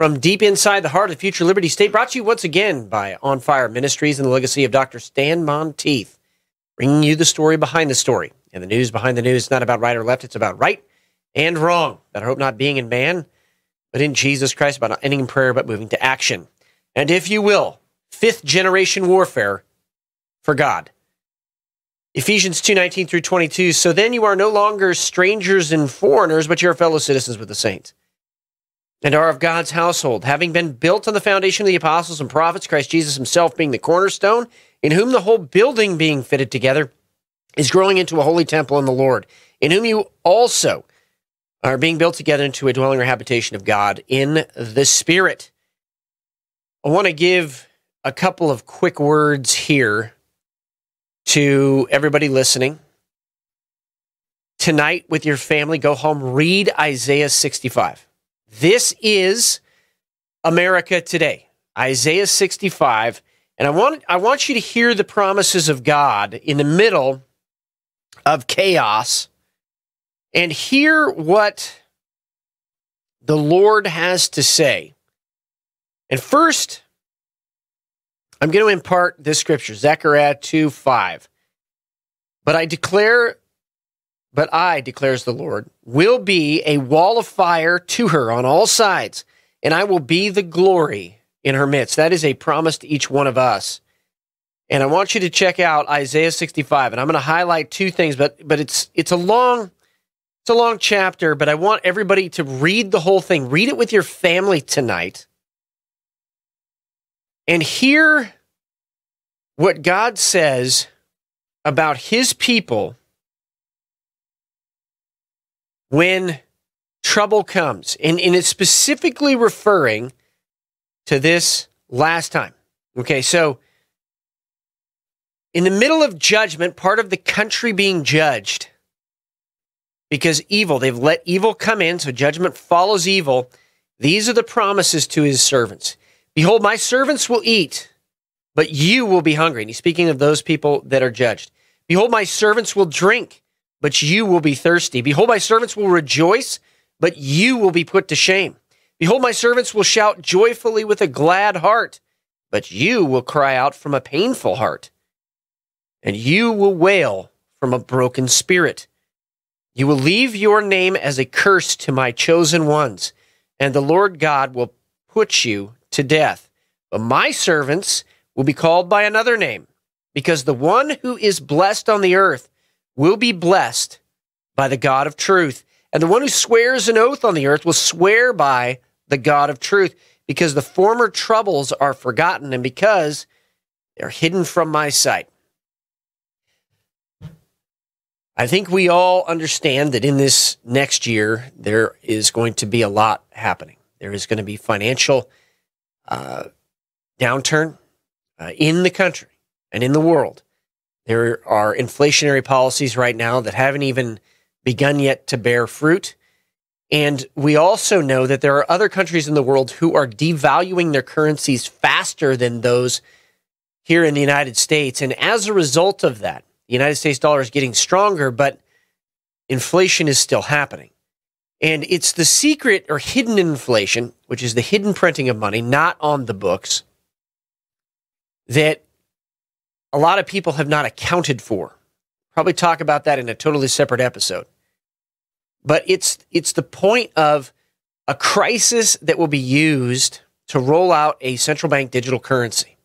from deep inside the heart of future Liberty State, brought to you once again by On Fire Ministries and the legacy of Dr. Stan Monteith, bringing you the story behind the story. And the news behind the news is not about right or left, it's about right and wrong. That I hope not being in man, but in Jesus Christ, about not ending in prayer, but moving to action. And if you will, fifth generation warfare for God. Ephesians 2 19 through 22. So then you are no longer strangers and foreigners, but you're fellow citizens with the saints and are of God's household, having been built on the foundation of the apostles and prophets, Christ Jesus himself being the cornerstone, in whom the whole building being fitted together is growing into a holy temple in the Lord, in whom you also are being built together into a dwelling or habitation of God in the Spirit. I want to give a couple of quick words here to everybody listening. Tonight, with your family, go home, read Isaiah 65. This is America today, Isaiah 65. And I want, I want you to hear the promises of God in the middle of chaos and hear what the Lord has to say. And first, I'm going to impart this scripture, Zechariah 2 5. But I declare but I, declares the Lord, will be a wall of fire to her on all sides, and I will be the glory in her midst. That is a promise to each one of us. And I want you to check out Isaiah 65, and I'm going to highlight two things, but but it's it's a long it's a long chapter, but I want everybody to read the whole thing. Read it with your family tonight. And hear what God says about his people when trouble comes. And, and it's specifically referring to this last time. Okay, so in the middle of judgment, part of the country being judged because evil, they've let evil come in, so judgment follows evil. These are the promises to his servants. Behold, my servants will eat, but you will be hungry. And he's speaking of those people that are judged. Behold, my servants will drink, but you will be thirsty. Behold, my servants will rejoice, but you will be put to shame. Behold, my servants will shout joyfully with a glad heart, but you will cry out from a painful heart, and you will wail from a broken spirit. You will leave your name as a curse to my chosen ones, and the Lord God will put you to death. But my servants will be called by another name, because the one who is blessed on the earth will be blessed by the God of truth. And the one who swears an oath on the earth will swear by the God of truth, because the former troubles are forgotten and because they're hidden from my sight. I think we all understand that in this next year, there is going to be a lot happening. There is going to be financial uh, downturn uh, in the country and in the world. There are inflationary policies right now that haven't even begun yet to bear fruit. And we also know that there are other countries in the world who are devaluing their currencies faster than those here in the United States. And as a result of that, the United States dollar is getting stronger, but inflation is still happening. And it's the secret or hidden inflation, which is the hidden printing of money, not on the books, that a lot of people have not accounted for. Probably talk about that in a totally separate episode. But it's it's the point of a crisis that will be used to roll out a central bank digital currency.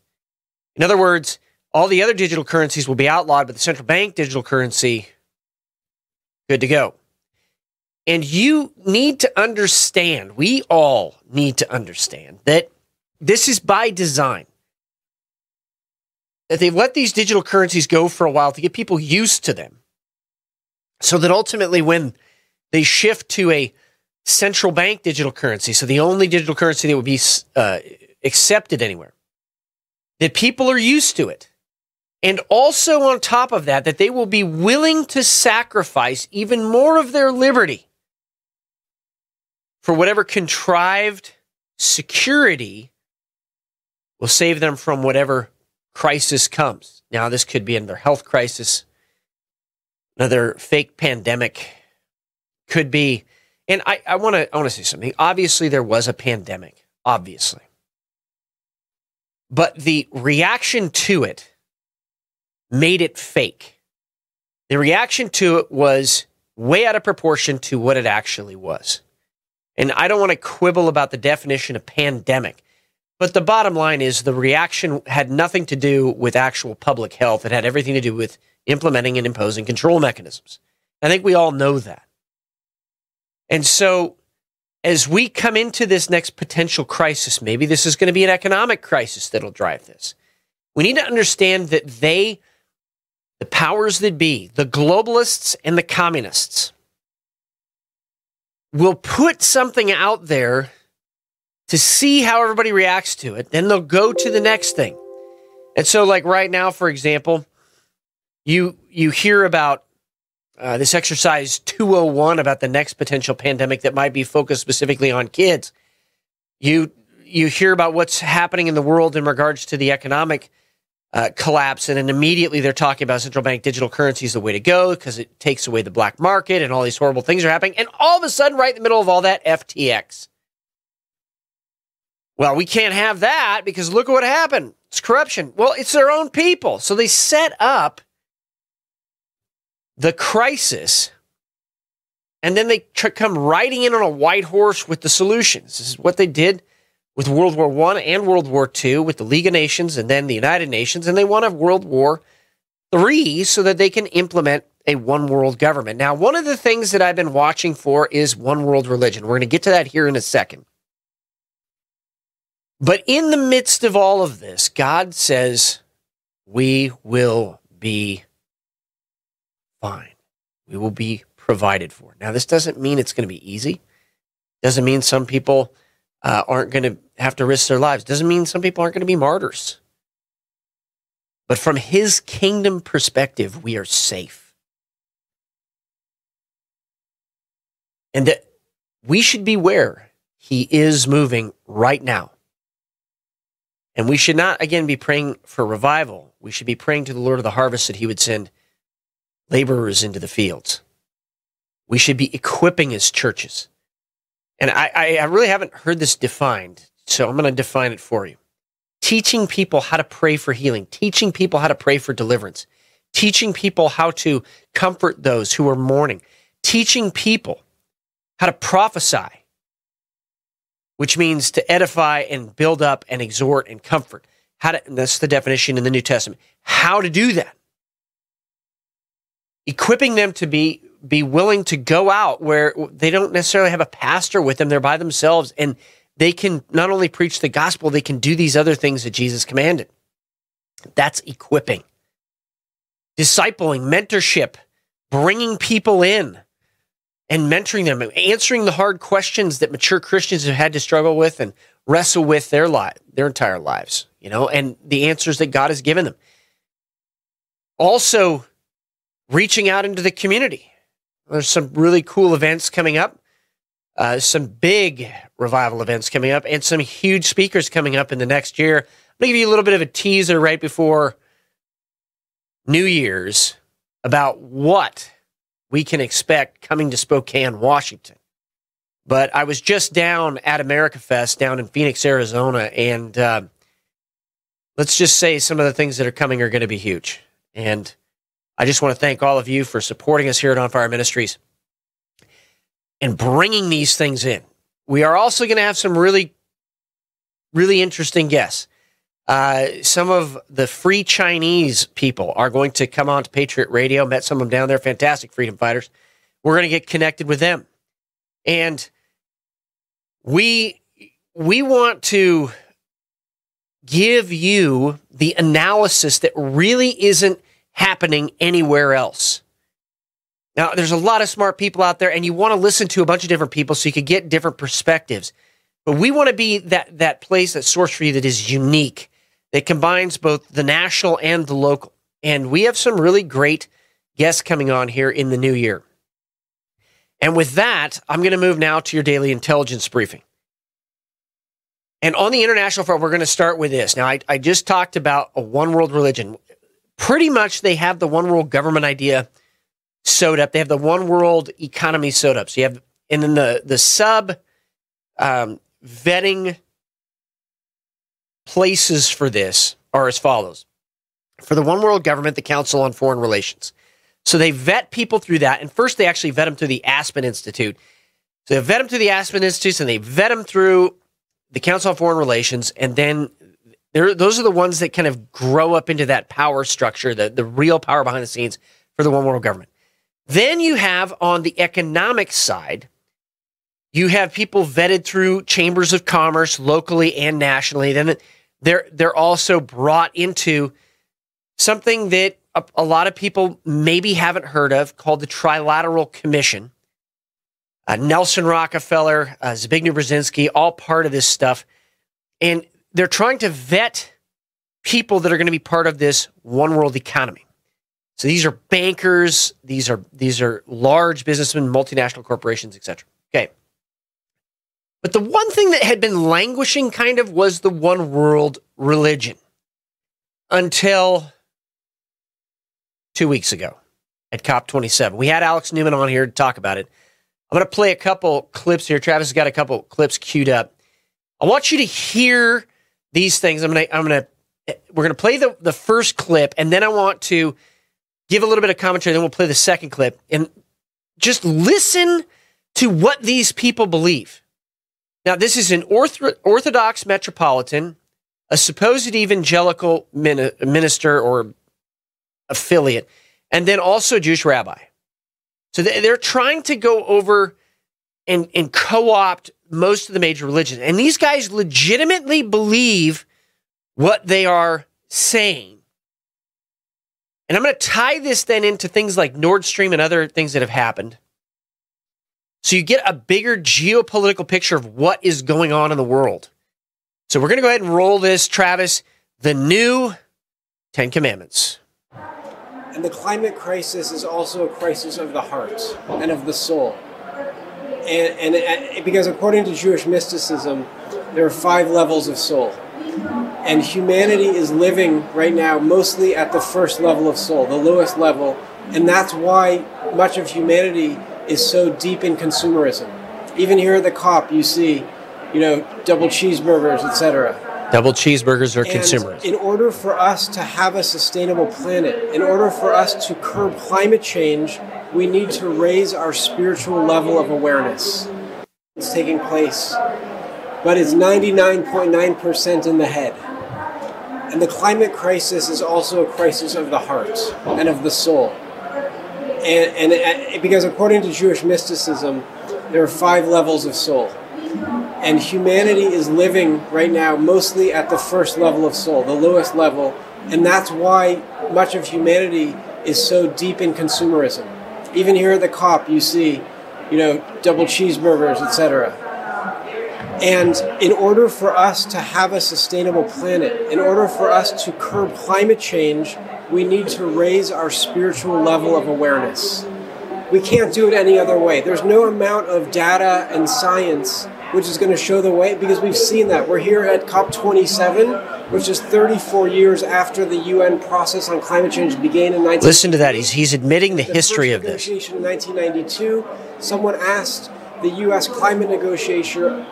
In other words, all the other digital currencies will be outlawed, but the central bank digital currency, good to go. And you need to understand, we all need to understand that this is by design that they've let these digital currencies go for a while to get people used to them. So that ultimately, when they shift to a central bank digital currency, so the only digital currency that would be uh, accepted anywhere, that people are used to it. And also, on top of that, that they will be willing to sacrifice even more of their liberty for whatever contrived security will save them from whatever crisis comes. Now, this could be another health crisis, another fake pandemic, could be. And I, I want to I want to say something. Obviously, there was a pandemic. obviously. But the reaction to it made it fake. The reaction to it was way out of proportion to what it actually was. And I don't want to quibble about the definition of pandemic, but the bottom line is the reaction had nothing to do with actual public health. It had everything to do with implementing and imposing control mechanisms. I think we all know that. And so, as we come into this next potential crisis, maybe this is going to be an economic crisis that'll drive this. We need to understand that they, the powers that be, the globalists and the communists, will put something out there to see how everybody reacts to it. Then they'll go to the next thing. And so, like right now, for example, you you hear about uh, this exercise 201 about the next potential pandemic that might be focused specifically on kids. You you hear about what's happening in the world in regards to the economic uh, collapse, and then immediately they're talking about central bank digital currency is the way to go because it takes away the black market and all these horrible things are happening. And all of a sudden, right in the middle of all that, FTX. Well, we can't have that because look at what happened. It's corruption. Well, it's their own people. So they set up the crisis and then they tr- come riding in on a white horse with the solutions. This is what they did with World War One and World War Two with the League of Nations and then the United Nations, and they want a World War Three so that they can implement a one world government. Now, one of the things that I've been watching for is one world religion. We're going to get to that here in a second. But in the midst of all of this, God says, We will be fine. We will be provided for. Now, this doesn't mean it's going to be easy. Doesn't mean some people uh, aren't going to have to risk their lives. Doesn't mean some people aren't going to be martyrs. But from his kingdom perspective, we are safe. And that we should beware he is moving right now. And we should not, again, be praying for revival. We should be praying to the Lord of the harvest that he would send laborers into the fields. We should be equipping his churches. And I, I really haven't heard this defined, so I'm going to define it for you. Teaching people how to pray for healing, teaching people how to pray for deliverance, teaching people how to comfort those who are mourning, teaching people how to prophesy, which means to edify and build up and exhort and comfort. How to, that's the definition in the New Testament. How to do that. Equipping them to be be willing to go out where they don't necessarily have a pastor with them. They're by themselves and they can not only preach the gospel, they can do these other things that Jesus commanded. That's equipping. Discipling, mentorship, bringing people in and mentoring them, answering the hard questions that mature Christians have had to struggle with and wrestle with their life, their entire lives, you know, and the answers that God has given them. Also, reaching out into the community. There's some really cool events coming up, uh, some big revival events coming up, and some huge speakers coming up in the next year. I'm to give you a little bit of a teaser right before New Year's about what we can expect coming to Spokane, Washington. But I was just down at America Fest down in Phoenix, Arizona, and uh, let's just say some of the things that are coming are going to be huge. And I just want to thank all of you for supporting us here at On Fire Ministries and bringing these things in. We are also going to have some really, really interesting guests. Uh, some of the free Chinese people are going to come on to Patriot Radio. Met some of them down there, fantastic freedom fighters. We're going to get connected with them, and we we want to give you the analysis that really isn't happening anywhere else. Now, there's a lot of smart people out there, and you want to listen to a bunch of different people so you can get different perspectives. But we want to be that that place, that source for you that is unique that combines both the national and the local. And we have some really great guests coming on here in the new year. And with that, I'm going to move now to your daily intelligence briefing. And on the international front, we're going to start with this. Now, I, I just talked about a one world religion. Pretty much, they have the one world government idea sewed up. They have the one world economy sewed up. So you have, and then the the sub um, vetting places for this are as follows for the one world government, the Council on Foreign Relations. So they vet people through that. And first, they actually vet them through the Aspen Institute. So they vet them through the Aspen Institute and they vet them through the Council on Foreign Relations. And then those are the ones that kind of grow up into that power structure, the, the real power behind the scenes for the one world government. Then you have on the economic side, you have people vetted through chambers of commerce locally and nationally. Then they're they're also brought into something that a, a, lot of people maybe haven't heard of called the Trilateral Commission. Uh, Nelson Rockefeller, uh, Zbigniew Brzezinski, all part of this stuff. And they're trying to vet people that are going to be part of this one world economy. So these are bankers, these are these are large businessmen, multinational corporations, etc. Okay. But the one thing that had been languishing kind of was the one world religion until two weeks ago at COP27. We had Alex Newman on here to talk about it. I'm going to play a couple clips here. Travis has got a couple clips queued up. I want you to hear these things. I'm going to, I'm going to, we're going to play the, the first clip and then I want to give a little bit of commentary. Then we'll play the second clip and just listen to what these people believe. Now, this is an Orthodox metropolitan, a supposed evangelical minister or affiliate, and then also a Jewish rabbi. So they're trying to go over and, and co opt most of the major religions. And these guys legitimately believe what they are saying. And I'm going to tie this then into things like Nord Stream and other things that have happened. So you get a bigger geopolitical picture of what is going on in the world. So we're going to go ahead and roll this, Travis, the new Ten Commandments. And the climate crisis is also a crisis of the heart and of the soul. And, and, and because according to Jewish mysticism, there are five levels of soul. And humanity is living right now mostly at the first level of soul, the lowest level. And that's why much of humanity is so deep in consumerism. Even here at the COP, you see, you know, double cheeseburgers, etc. Double cheeseburgers are consumers. In order for us to have a sustainable planet, in order for us to curb climate change, we need to raise our spiritual level of awareness. It's taking place, but it's 99.9% in the head. And the climate crisis is also a crisis of the heart and of the soul. And, and, and because according to Jewish mysticism, there are five levels of soul and humanity is living right now mostly at the first level of soul, the lowest level, and that's why much of humanity is so deep in consumerism. Even here at the COP, you see, you know, double cheeseburgers, etc. And in order for us to have a sustainable planet, in order for us to curb climate change, we need to raise our spiritual level of awareness. We can't do it any other way. There's no amount of data and science which is going to show the way because we've seen that. We're here at COP27, which is 34 years after the UN process on climate change began in 19. Listen to that. He's, he's admitting the, the history of this. In 1992, someone asked the U.S. climate negotiator,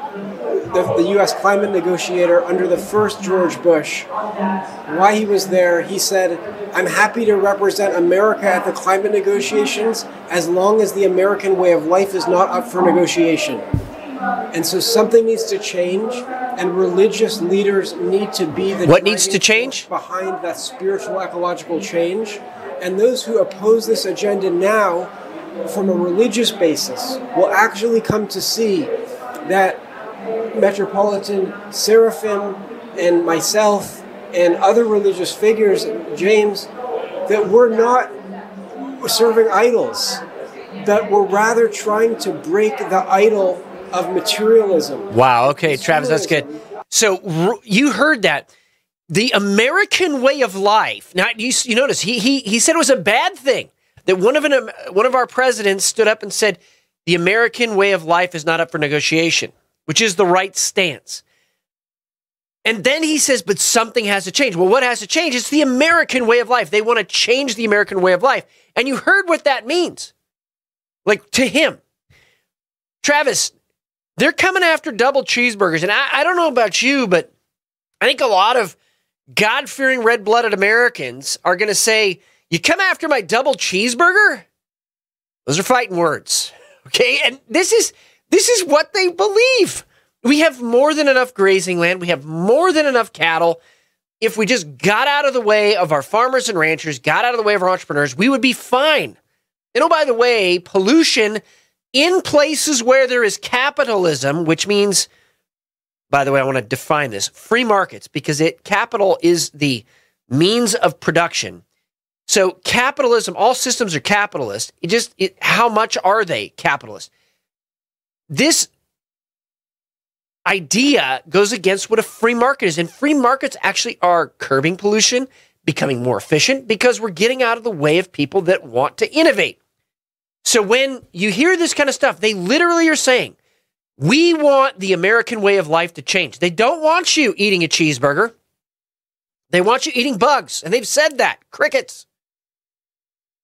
the, the, U.S. climate negotiator under the first George Bush, why he was there. He said, "I'm happy to represent America at the climate negotiations as long as the American way of life is not up for negotiation." And so something needs to change, and religious leaders need to be the what needs to change behind that spiritual ecological change. And those who oppose this agenda now, from a religious basis, will actually come to see that Metropolitan Seraphim and myself and other religious figures, James, that we're not serving idols, that we're rather trying to break the idol of materialism. Wow. Okay, Travis, that's good. So you heard that. The American way of life. Now you, you notice he, he he said it was a bad thing that one of an um, one of our presidents stood up and said the American way of life is not up for negotiation, which is the right stance. And then he says, but something has to change. Well, what has to change? It's the American way of life. They want to change the American way of life. And you heard what that means. Like to him. Travis, they're coming after double cheeseburgers. And I, I don't know about you, but I think a lot of God fearing red blooded Americans are going to say, You come after my double cheeseburger? Those are fighting words. Okay. And this is this is what they believe. We have more than enough grazing land. We have more than enough cattle. If we just got out of the way of our farmers and ranchers, got out of the way of our entrepreneurs, we would be fine. And oh, by the way, pollution in places where there is capitalism, which means, by the way, I want to define this free markets because it capital is the means of production. So capitalism, all systems are capitalist. It just it, how much are they capitalist? This idea goes against what a free market is, and free markets actually are curbing pollution, becoming more efficient because we're getting out of the way of people that want to innovate. So when you hear this kind of stuff, they literally are saying, we want the American way of life to change. They don't want you eating a cheeseburger. They want you eating bugs. And they've said that crickets.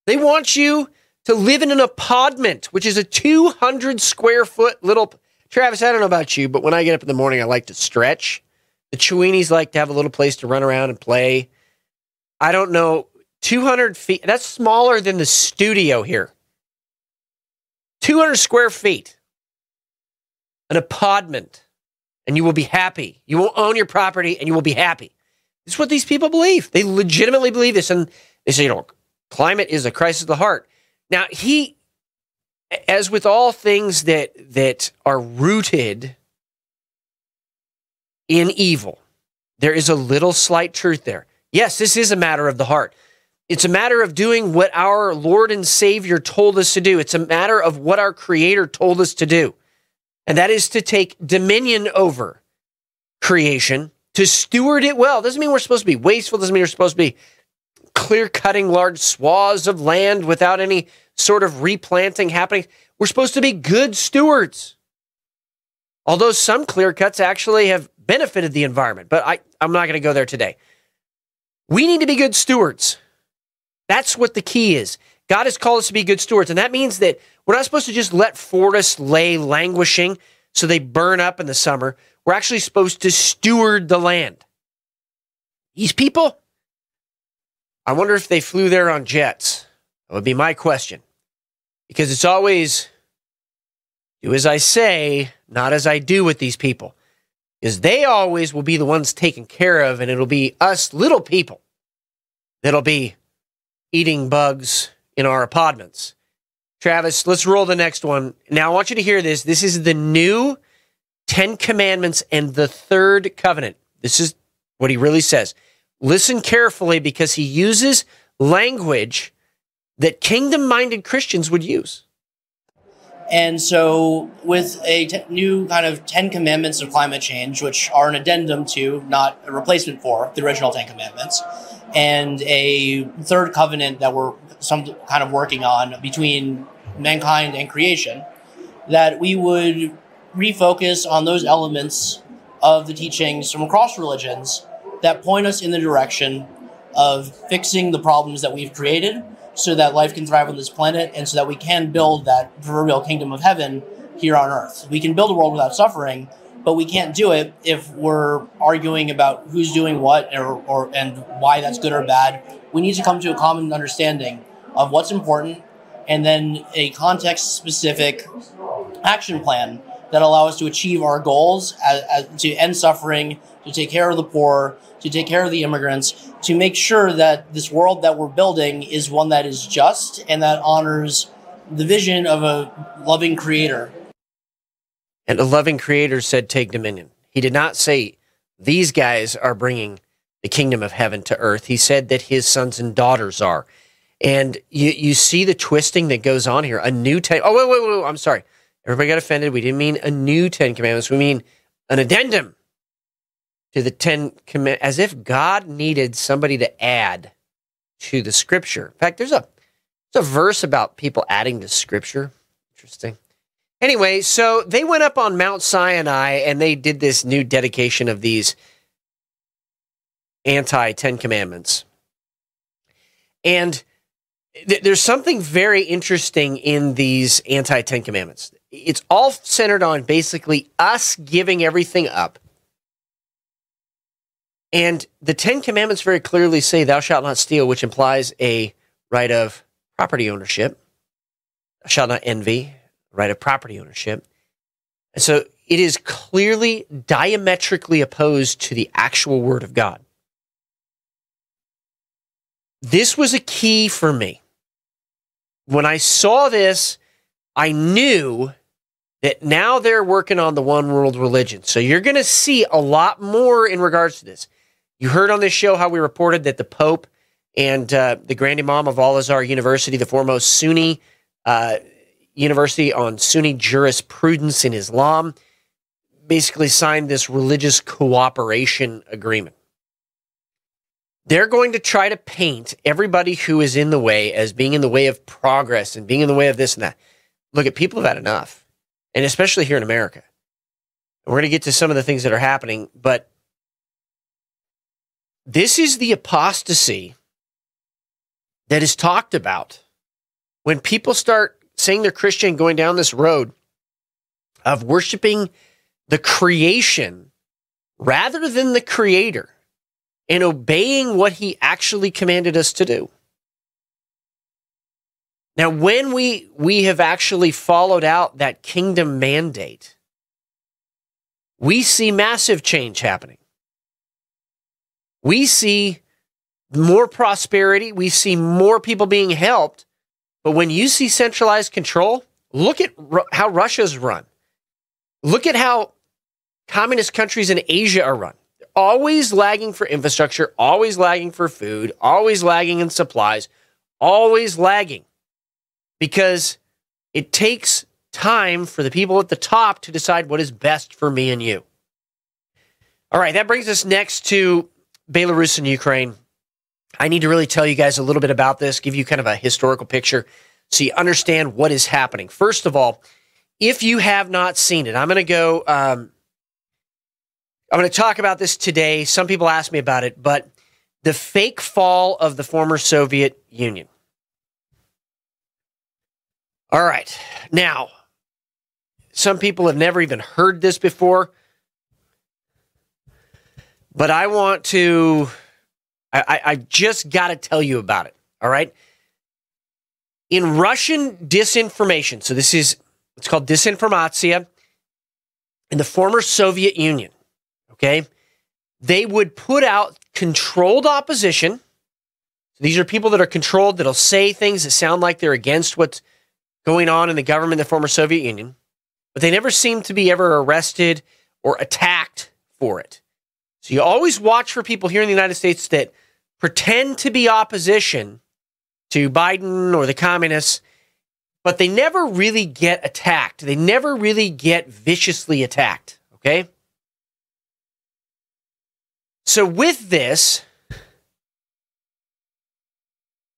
They want you to live in an apartment, which is a 200 square foot little. Travis, I don't know about you, but when I get up in the morning, I like to stretch. The Chiweenies like to have a little place to run around and play. I don't know, 200 feet. That's smaller than the studio here. 200 square feet, an apartment, and you will be happy. You will own your property and you will be happy. Is what these people believe. They legitimately believe this. And they say, you know, climate is a crisis of the heart. Now, he, as with all things that, that are rooted in evil, there is a little slight truth there. Yes, this is a matter of the heart. It's a matter of doing what our Lord and Savior told us to do. It's a matter of what our Creator told us to do. And that is to take dominion over creation, to steward it well. Doesn't mean we're supposed to be wasteful, doesn't mean we're supposed to be clear cutting large swaths of land without any sort of replanting happening. We're supposed to be good stewards. Although some clear cuts actually have benefited the environment, but I, I'm not going to go there today. We need to be good stewards. That's what the key is. God has called us to be good stewards. And that means that we're not supposed to just let forests lay languishing so they burn up in the summer. We're actually supposed to steward the land. These people, I wonder if they flew there on jets. That would be my question. Because it's always do as I say, not as I do with these people. Because they always will be the ones taken care of, and it'll be us little people that'll be eating bugs in our apartments. Travis, let's roll the next one. Now, I want you to hear this. This is the new Ten Commandments and the third covenant. This is what he really says. Listen carefully because he uses language that kingdom minded Christians would use. And so, with a t- new kind of Ten Commandments of climate change, which are an addendum to, not a replacement for, the original Ten Commandments, and a third covenant that we're some kind of working on between mankind and creation, that we would refocus on those elements of the teachings from across religions that point us in the direction of fixing the problems that we've created so that life can thrive on this planet and so that we can build that proverbial kingdom of heaven here on earth. We can build a world without suffering, but we can't do it if we're arguing about who's doing what or, or and why that's good or bad. We need to come to a common understanding of what's important and then a context specific action plan that allow us to achieve our goals as, as, to end suffering, to take care of the poor, to take care of the immigrants, to make sure that this world that we're building is one that is just and that honors the vision of a loving creator and a loving creator said, Take dominion. He did not say, These guys are bringing the kingdom of heaven to earth. He said that his sons and daughters are. And you, you see the twisting that goes on here. A new ten. Oh, wait, wait, wait. I'm sorry. Everybody got offended. We didn't mean a new Ten Commandments. We mean an addendum to the Ten Commandments, as if God needed somebody to add to the scripture. In fact, there's a, there's a verse about people adding to scripture. Interesting. Anyway, so they went up on Mount Sinai and they did this new dedication of these anti Ten Commandments. And th- there's something very interesting in these anti Ten Commandments. It's all centered on basically us giving everything up And the Ten Commandments very clearly say, Thou shalt not steal, which implies a right of property ownership. Thou shalt not envy, right of property ownership. And so it is clearly diametrically opposed to the actual word of God. This was a key for me. When I saw this, I knew that now they're working on the one world religion. So you're going to see a lot more in regards to this. You heard on this show how we reported that the Pope and uh, the Grand Imam of Al Azhar University, the foremost Sunni uh, university on Sunni jurisprudence in Islam, basically signed this religious cooperation agreement. They're going to try to paint everybody who is in the way as being in the way of progress and being in the way of this and that. Look at people have had enough, and especially here in America. We're going to get to some of the things that are happening, but this is the apostasy that is talked about when people start saying they're Christian, going down this road of worshiping the creation rather than the creator and obeying what he actually commanded us to do. Now, when we, we have actually followed out that kingdom mandate, we see massive change happening. We see more prosperity. We see more people being helped. But when you see centralized control, look at how Russia's run. Look at how communist countries in Asia are run. always lagging for infrastructure, always lagging for food, always lagging in supplies, always lagging because it takes time for the people at the top to decide what is best for me and you. All right, that brings us next to Belarus and Ukraine. I need to really tell you guys a little bit about this, give you kind of a historical picture so you understand what is happening. First of all, if you have not seen it, I'm going to go. Um, I'm going to talk about this today. Some people ask me about it, but the fake fall of the former Soviet Union. All right. Now, some people have never even heard this before, but I want to, I, I just got to tell you about it. All right. In Russian disinformation, so this is, it's called disinformatia in the former Soviet Union, okay, they would put out controlled opposition. These are people that are controlled that'll say things that sound like they're against what's going on in the government of the former Soviet Union, but they never seem to be ever arrested or attacked for it. So you always watch for people here in the United States that pretend to be opposition to Biden or the communists, but they never really get attacked. They never really get viciously attacked. Okay? So with this,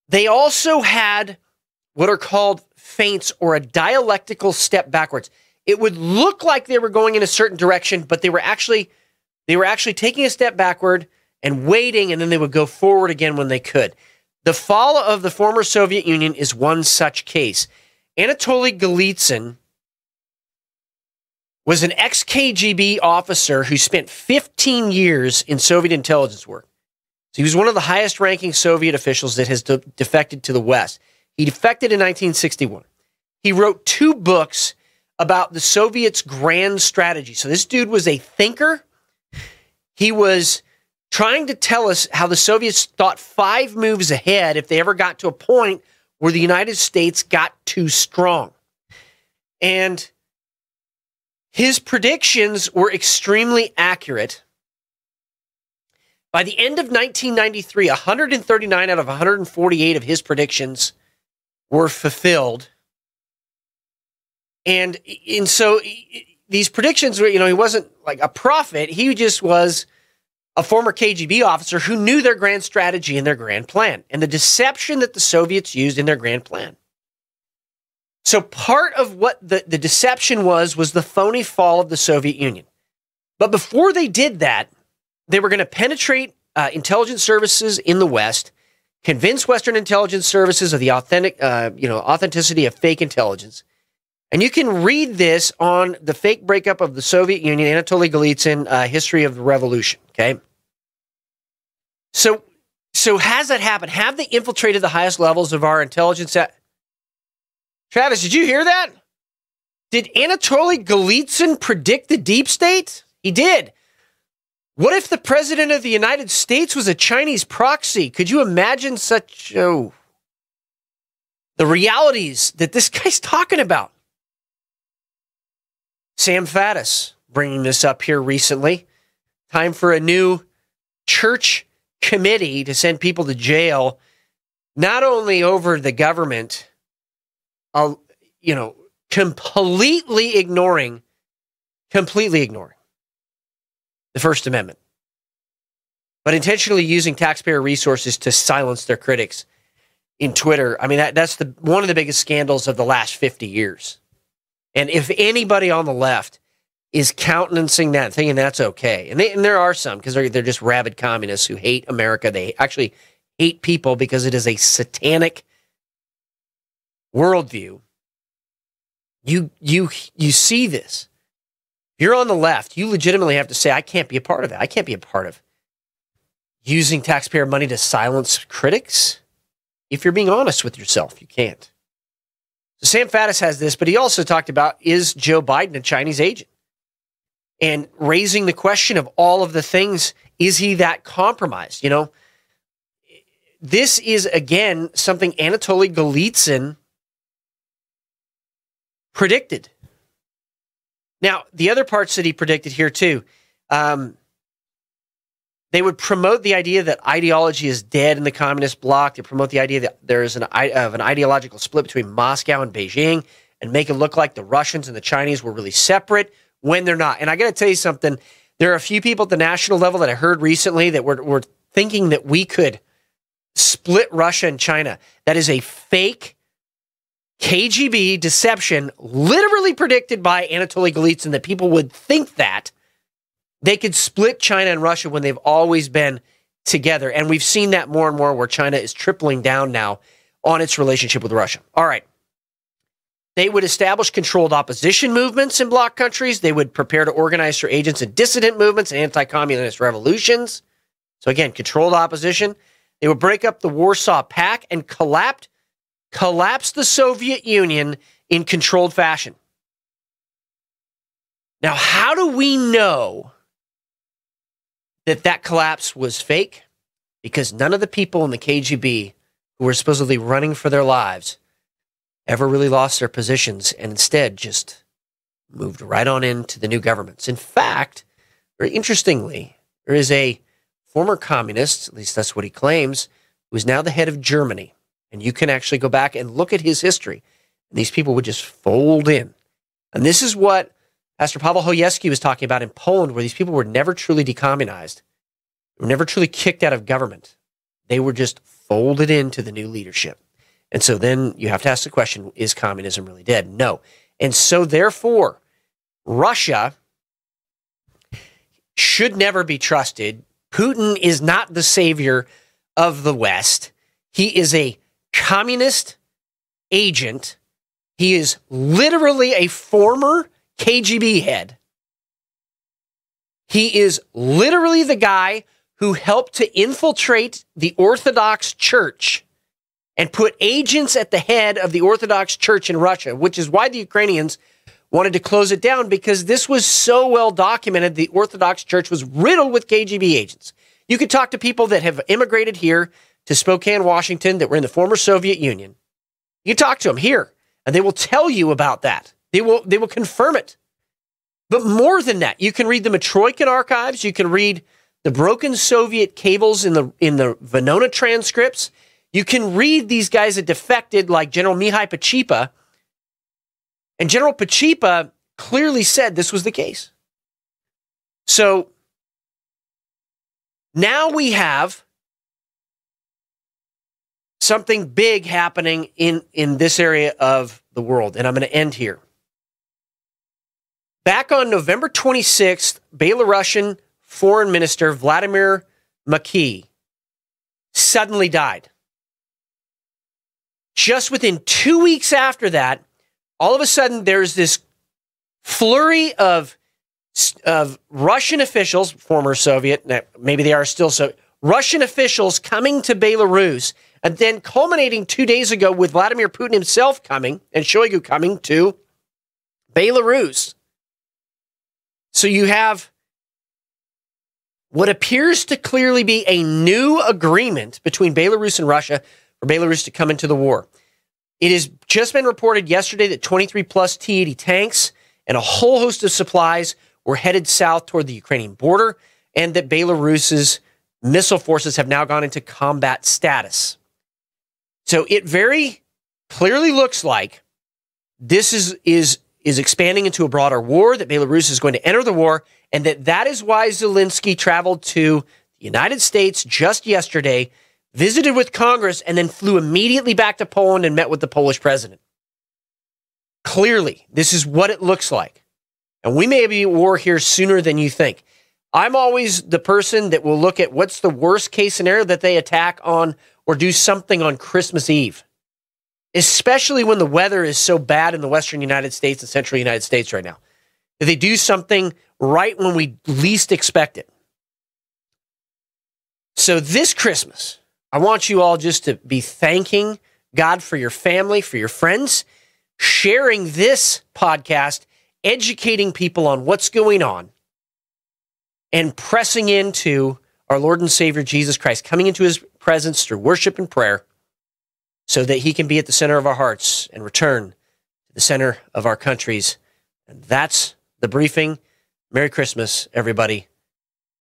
they also had what are called feints or a dialectical step backwards. It would look like they were going in a certain direction, but they were actually they were actually taking a step backward and waiting, and then they would go forward again when they could. The fall of the former Soviet Union is one such case. Anatoly Golitsyn was an ex KGB officer who spent 15 years in Soviet intelligence work. So he was one of the highest ranking Soviet officials that has de- defected to the West. He defected in 1961. He wrote two books about the Soviets' grand strategy. So this dude was a thinker. He was trying to tell us how the Soviets thought five moves ahead if they ever got to a point where the United States got too strong. And his predictions were extremely accurate. By the end of 1993, 139 out of 148 of his predictions were fulfilled. And and so these predictions were, you know, he wasn't like a prophet. He just was a former KGB officer who knew their grand strategy and their grand plan and the deception that the Soviets used in their grand plan. So part of what the, the deception was was the phony fall of the Soviet Union. But before they did that, they were going to penetrate uh, intelligence services in the West convince Western intelligence services of the authentic, uh, you know, authenticity of fake intelligence. And you can read this on the fake breakup of the Soviet Union, Anatoly Golitsyn, uh, History of the Revolution. Okay. So, so has that happened? Have they infiltrated the highest levels of our intelligence? At- Travis, did you hear that? Did Anatoly Golitsyn predict the deep state? He did. What if the president of the United States was a Chinese proxy? Could you imagine such oh, the realities that this guy's talking about? Sam Faddis bringing this up here recently. Time for a new church committee to send people to jail, not only over the government, uh, you know, completely ignoring, completely ignoring the First Amendment, but intentionally using taxpayer resources to silence their critics in Twitter. I mean, that, that's the one of the biggest scandals of the last 50 years. And if anybody on the left is countenancing that, thinking that's okay, and, they, and there are some because they're, they're just rabid communists who hate America. They actually hate people because it is a satanic worldview. You you you see this. You're on the left. You legitimately have to say, I can't be a part of that. I can't be a part of using taxpayer money to silence critics. If you're being honest with yourself, you can't. So Sam Faddis has this, but he also talked about is Joe Biden a Chinese agent? And raising the question of all of the things, is he that compromised? You know, this is again something Anatoly Golitsyn predicted. Now, the other parts that he predicted here too, um, they would promote the idea that ideology is dead in the communist bloc. They promote the idea that there is an of an ideological split between Moscow and Beijing, and make it look like the Russians and the Chinese were really separate when they're not. And I got to tell you something. There are a few people at the national level that I heard recently that were, were thinking that we could split Russia and China. That is a fake KGB deception, literally predicted by Anatoly Golitsyn that people would think that they could split China and Russia when they've always been together. And we've seen that more and more where China is tripling down now on its relationship with Russia. All right. They would establish controlled opposition movements in bloc countries. They would prepare to organize for agents in dissident movements and anti communist revolutions. So, again, controlled opposition. They would break up the Warsaw Pact and collapse collapse the Soviet Union in controlled fashion. Now, how do we know that that collapse was fake? Because none of the people in the KGB who were supposedly running for their lives ever really lost their positions and instead just moved right on into the new governments. In fact, very interestingly, there is a former communist, at least that's what he claims, who is now the head of Germany. And you can actually go back and look at his history. These people would just fold in. And this is what Pastor Pavel Chojecki was talking about in Poland, where these people were never truly decommunized, were never truly kicked out of government. They were just folded into the new leadership. And so then you have to ask the question is communism really dead? No. And so therefore, Russia should never be trusted. Putin is not the savior of the West. He is a communist agent. He is literally a former KGB head. He is literally the guy who helped to infiltrate the Orthodox Church and put agents at the head of the Orthodox Church in Russia, which is why the Ukrainians wanted to close it down because this was so well documented. The Orthodox Church was riddled with KGB agents. You could talk to people that have immigrated here to Spokane, Washington, that were in the former Soviet Union. You talk to them here, and they will tell you about that. They will they will confirm it. But more than that, you can read the Mitrokhin archives. You can read the broken Soviet cables in the in the Venona transcripts. You can read these guys that defected, like General Mihai Pacepa. And General Pacepa clearly said this was the case. So now we have something big happening in, in this area of the world. And I'm going to end here. Back on November 26th, Belarusian Foreign Minister Vladimir Makey suddenly died. Just within two weeks after that, all of a sudden there's this flurry of, of Russian officials, former Soviet, maybe they are still so, Russian officials coming to Belarus, and then culminating two days ago with Vladimir Putin himself coming and Shoigu coming to Belarus. So you have what appears to clearly be a new agreement between Belarus and Russia for Belarus to come into the war. It has just been reported yesterday that 23 plus T 80 tanks and a whole host of supplies were headed south toward the Ukrainian border, and that Belarus's missile forces have now gone into combat status. So it very clearly looks like this is, is, is expanding into a broader war, that Belarus is going to enter the war, and that that is why Zelensky traveled to the United States just yesterday, visited with Congress, and then flew immediately back to Poland and met with the Polish president. Clearly, this is what it looks like. And we may be at war here sooner than you think. I'm always the person that will look at what's the worst case scenario that they attack on or do something on Christmas Eve, especially when the weather is so bad in the western United States and central United States right now. They do something right when we least expect it. So this Christmas, I want you all just to be thanking God for your family, for your friends, sharing this podcast, educating people on what's going on, and pressing into our Lord and Savior Jesus Christ, coming into his presence through worship and prayer so that he can be at the center of our hearts and return to the center of our countries. And that's the briefing. Merry Christmas, everybody.